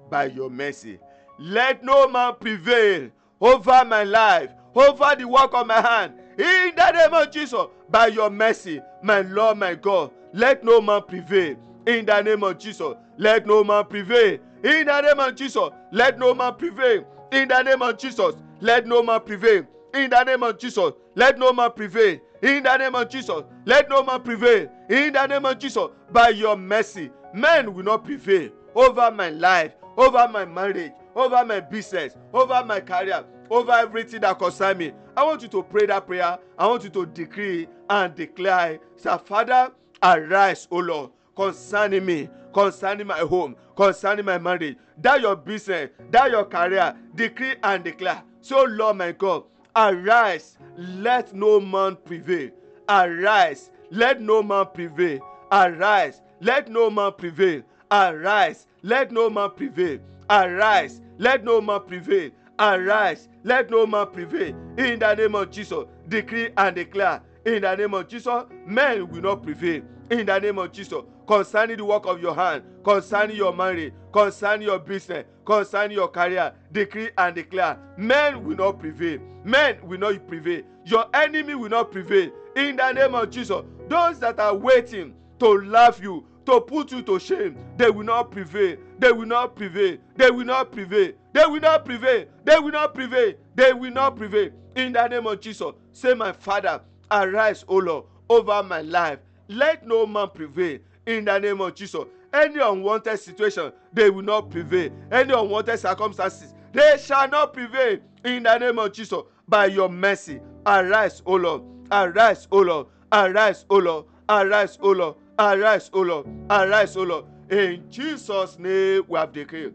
by your mercy let no man prevail over my life over the work of my hand in the name of jesus by your mercy my lord my god let no man prevail. In the name of jesus let no man prevail. In the name of jesus let no man prevail. In the name of jesus let no man prevail. In the name of jesus let no man prevail. In the name of jesus let no man prevail. In the name of jesus by your mercy men will not prevail over my life over my marriage over my business over my career over everything that concern me i want you to pray that prayer i want you to decree and declare say father arise o lord concerning me concerning my home concerning my marriage that your business that your career decree and declare so lord my god arise let no man prevail arise let no man prevail. Arise, let no man prevail. Arise, let no man prevail. Arise, let no man prevail. Arise, let no man prevail. In the name of Jesus, decree and declare. In the name of Jesus, men will not prevail. In the name of Jesus, concerning the work of your hand, concerning your marriage, concerning your business, concerning your career, decree and declare. Men will not prevail. Men will not prevail. Your enemy will not prevail. In the name of Jesus, those that are waiting to laugh you, to put you to shame, they will not prevail. They will not prevail. They will not prevail. They will not prevail. They will not prevail. They will not prevail. In the name of Jesus, say, My Father, arise, O Lord, over my life. Let no man prevail. In the name of Jesus, any unwanted situation, they will not prevail. Any unwanted circumstances, they shall not prevail. In the name of Jesus, by your mercy, arise, O Lord. Arise, O Lord. Arise, O Lord. Arise, O Lord. Arise, O Lord. Arise, O Lord. In Jesus' name we have decreed.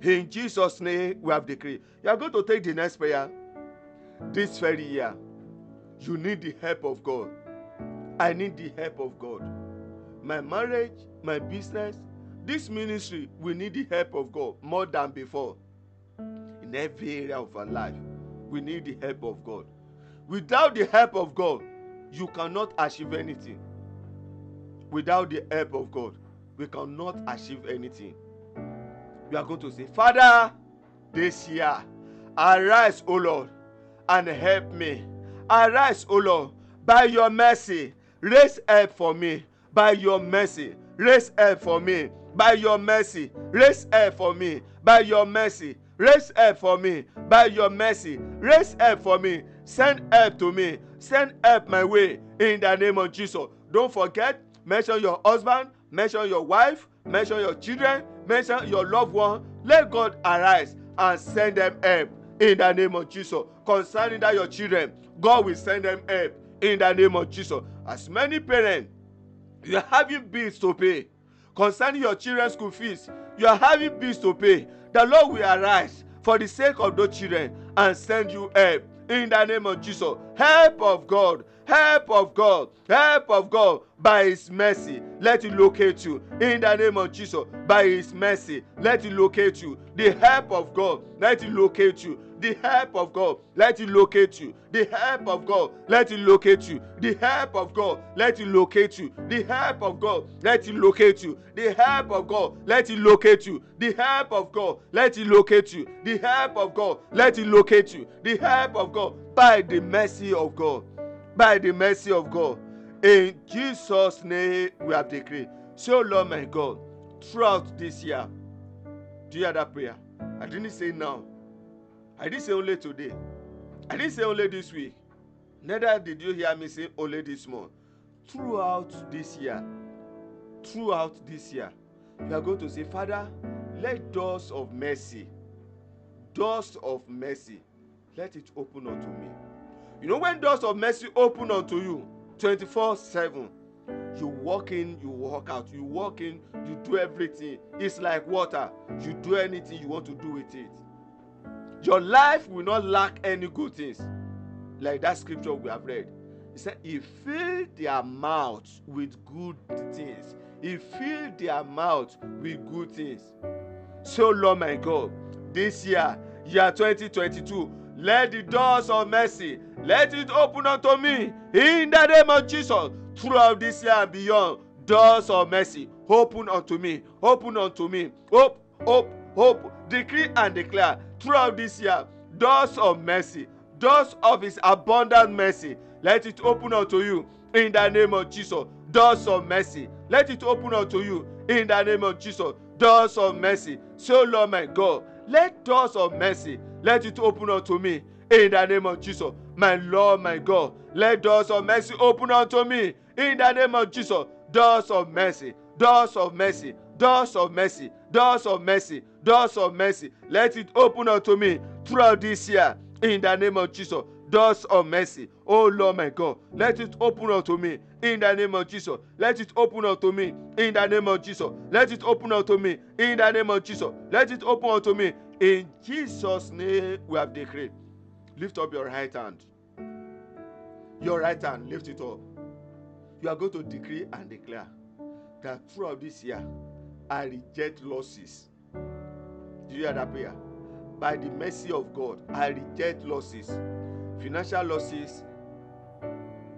In Jesus' name we have decreed. You are going to take the next prayer this very year. You need the help of God. I need the help of God. My marriage, my business, this ministry, we need the help of God more than before. In every area of our life, we need the help of God. Without the help of God, you cannot achieve anything. Without the help of God, we cannot achieve anything. We are going to say, Father, this year, arise, O Lord, and help me. Arise, O Lord, by your mercy, raise help for me. By your mercy, raise help for me. By your mercy, raise help for me. By your mercy, raise help for me. By your mercy, raise help for me. Send help to me. Send help my way in the name of Jesus. Don't forget, mention your husband, mention your wife, mention your children, mention your loved one. Let God arise and send them help in the name of Jesus. Concerning that your children, God will send them help in the name of Jesus. As many parents, you are having bills to pay. Concerning your children's school fees, you are having bills to pay. The Lord will arise for the sake of those children and send you help in the name of Jesus. Help of God, help of God, help of God by His mercy. Let it locate you in the name of Jesus. By His mercy, let it locate you. The help of God, let it locate you. The help of God, let it locate you. The help of God, let it locate you. The help of God, let it locate you. The help of God, let it locate you. The help of God, let it locate you. The help of God, let it locate you. The help of God, let it locate you. The help of God, by the mercy of God. By the mercy of God. In Jesus' name, we have decreed. So, oh Lord my God, throughout this year, do you hear that prayer? I didn't say now. I didn't say only today. I didn't say only this week. Neither did you hear me say only this month. Throughout this year, throughout this year, you are going to say, Father, let doors of mercy, doors of mercy, let it open unto me. You know, when doors of mercy open unto you 24 7, you walk in, you walk out, you walk in, you do everything. It's like water. You do anything you want to do with it. Your life will not lack any good things. Like that scripture we have read. He said, He filled their mouths with good things. He filled their mouths with good things. So, Lord my God, this year, year 2022, let the doors of mercy, let it open unto me in the name of Jesus. Throughout this year and beyond, doors of mercy, open unto me, open unto me. Hope, hope, hope. Decree and declare throughout this year, doors of mercy, doors of his abundant mercy, let it open unto you in the name of Jesus. Doors of mercy, let it open unto you in the name of Jesus. Doors of mercy. So, Lord my God, let doors of mercy, let it open unto me in the name of Jesus. My Lord, my God, let doors of mercy open unto me in the name of Jesus. Doors of mercy, doors of mercy, doors of mercy, doors of mercy, doors of mercy. Let it open unto me throughout this year in the name of Jesus. Doors of mercy. Oh Lord my God, let it open unto me in the name of Jesus. Let it open unto me in the name of Jesus. Let it open unto me in the name of Jesus. Let it open unto me in Jesus' name. We have decreed. Lift up your right hand. Your right hand, lift it up. you are going to decree and declare that throughout this year, I reject losses. Do you hear that prayer? By the mercy of God, I reject losses, financial losses,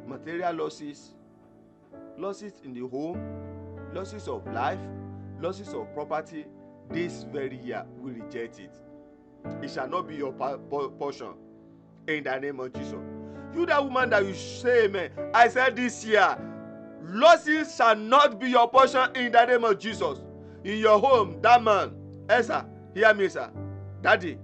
material losses, losses in the home, losses of life, losses of property. This very year, we reject it. It shall not be your portion in the name of Jesus. You, that woman that you say, Amen. I said this year, losses shall not be your portion in the name of Jesus. In your home, that man, Esther, hear me, sir. Daddy,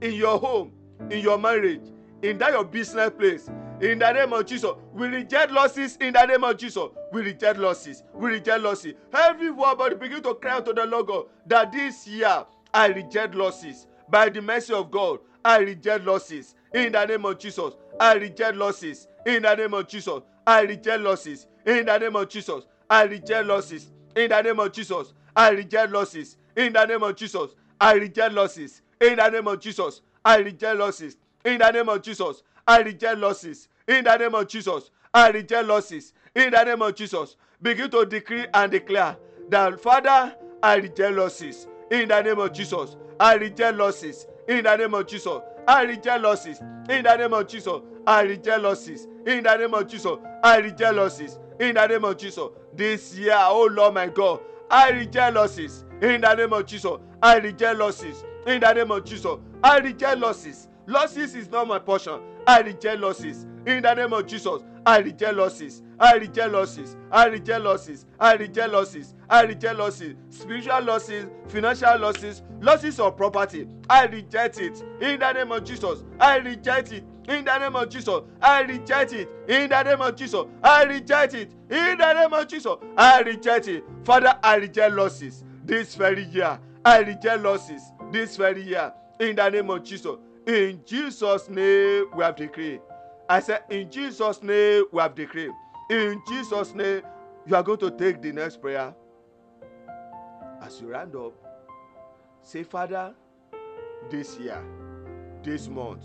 in your home, in your marriage, in that your business place, in the name of Jesus, we reject losses in the name of Jesus. We reject losses. We reject losses. Everybody begin to cry out to the Lord God that this year I reject losses. By the mercy of God, I reject losses. In the name of Jesus, I reject losses. In the name of Jesus, I reject losses. In the name of Jesus, I reject losses. In the name of Jesus, I reject losses. In the name of Jesus, I reject losses. In the name of Jesus, I reject losses. In the name of Jesus, I reject losses. In the name of Jesus, I reject losses. In the name of Jesus, begin to decree and declare that Father, I reject losses. In the name of Jesus, I reject losses. In the name of Jesus, I reject losses. In the name of Jesus, I reject losses. In the name of Jesus, I reject losses. In the name of Jesus, this year, oh Lord my God, I reject losses. In the name of Jesus, I reject losses. In the name of Jesus, I reject losses. Losses is not my portion. I reject losses. In the name of Jesus, I reject losses. I reject losses. I reject losses. I reject losses. I reject losses. Spiritual losses, financial losses, losses of property. I reject it. In the name of Jesus, I reject it. In the name of Jesus, I reject it. In the name of Jesus, I reject it. In the name of Jesus, I reject it. Father, I reject losses this very year. I reject losses this very year. In the name of Jesus. In Jesus' name, we have decreed. I said, In Jesus' name, we have decreed. In Jesus' name, you are going to take the next prayer. As you round up, say, Father, this year, this month,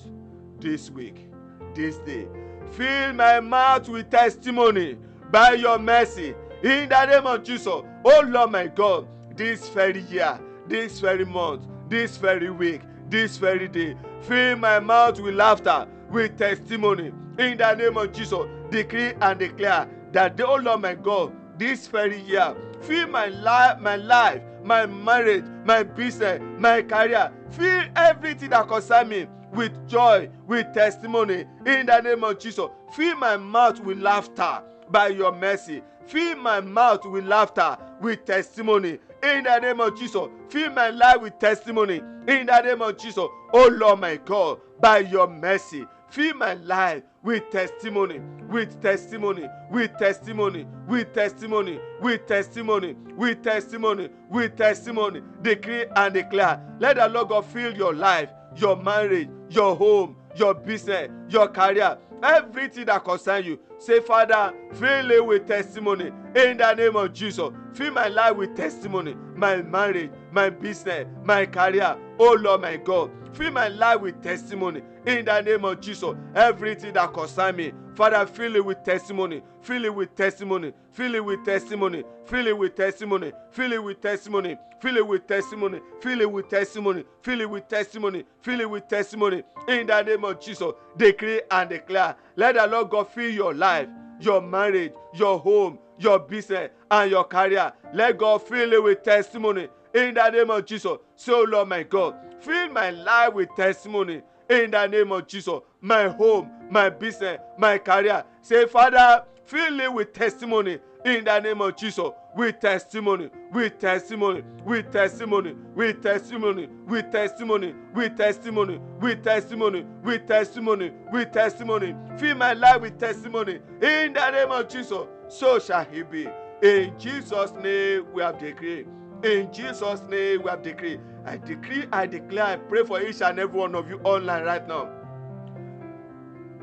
this week, this day, fill my mouth with testimony by your mercy. In the name of Jesus, oh Lord my God, this very year, this very month, this very week, this very day, fill my mouth with laughter with testimony in the name of Jesus. Decree and declare that the oh Lord my God, this very year, fill my life, my life, my marriage, my business, my career, fill everything that concerns me with joy, with testimony in the name of Jesus. Fill my mouth with laughter by your mercy. Fill my mouth with laughter, with testimony in the name of Jesus. Fill my life with testimony in the name of Jesus. Oh Lord my God, by your mercy, fill my life with testimony, with testimony, with testimony, with testimony, with testimony, with testimony, with testimony. Decree and declare. Let the Lord God fill your life, your marriage, your home, your business, your career, everything that concerns you. Say, Father, fill it with testimony in the name of Jesus. Fill my life with testimony, my marriage, my business, my career. Oh Lord, my God, fill my life with testimony in the name of Jesus. Everything that concerns me, Father, fill it with testimony, fill it with testimony, fill it with testimony, fill it with testimony, fill it with testimony, fill it with testimony, fill it with testimony, fill it with testimony, fill it with testimony. In the name of Jesus, decree and declare. Let the Lord God fill your life, your marriage, your home, your business, and your career. Let God fill it with testimony. In the name of Jesus. So, Lord my God, fill my life with testimony in the name of Jesus. My home, my business, my career. Say, Father, fill it with testimony in the name of Jesus. With testimony, with testimony, with testimony, with testimony, with testimony, with testimony, with testimony, with testimony, with testimony. Fill my life with testimony in the name of Jesus. So shall he be. In Jesus' name we have decreed. In Jesus' name we have decreed. I decree, I declare, I pray for each and every one of you online right now.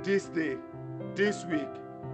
This day, this week,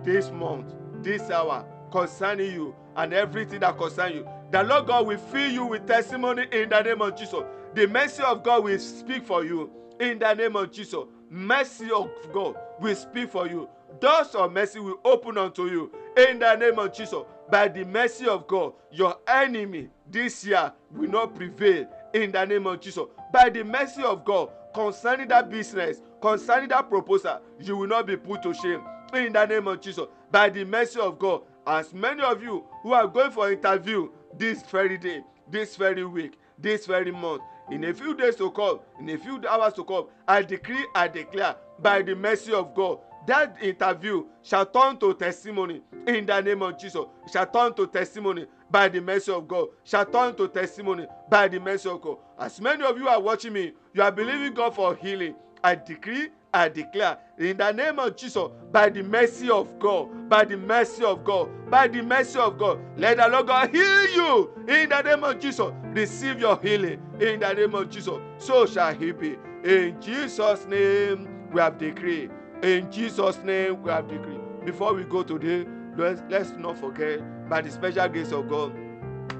this month, this hour, concerning you and everything that concerns you. The Lord God will fill you with testimony in the name of Jesus. The mercy of God will speak for you in the name of Jesus. Mercy of God will speak for you. Doors of mercy will open unto you in the name of Jesus. By the mercy of God, your enemy this year will not prevail in the name of Jesus. By the mercy of God, concerning that business, concerning that proposal, you will not be put to shame in the name of Jesus. By the mercy of God, as many of you who are going for interview this very day, this very week, this very month, in a few days to come, in a few hours to come, I decree, I declare, by the mercy of God, that interview shall turn to testimony in the name of Jesus. Shall turn to testimony by the mercy of God. Shall turn to testimony by the mercy of God. As many of you are watching me, you are believing God for healing. I decree, I declare in the name of Jesus, by the mercy of God, by the mercy of God, by the mercy of God, let the Lord God heal you in the name of Jesus. Receive your healing in the name of Jesus. So shall He be. In Jesus' name, we have decreed. In Jesus' name, we have decreed. Before we go today, let's, let's not forget, by the special grace of God,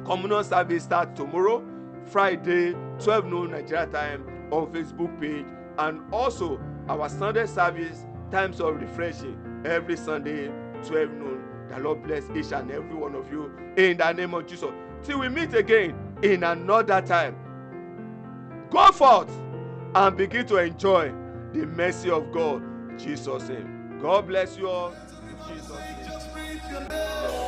communal service starts tomorrow, Friday, 12 noon Nigeria time, on Facebook page, and also our Sunday service, times of refreshing, every Sunday, 12 noon. The Lord bless each and every one of you in the name of Jesus. Till we meet again in another time. Go forth and begin to enjoy the mercy of God. Jesus' name. God bless you all. Jesus' name.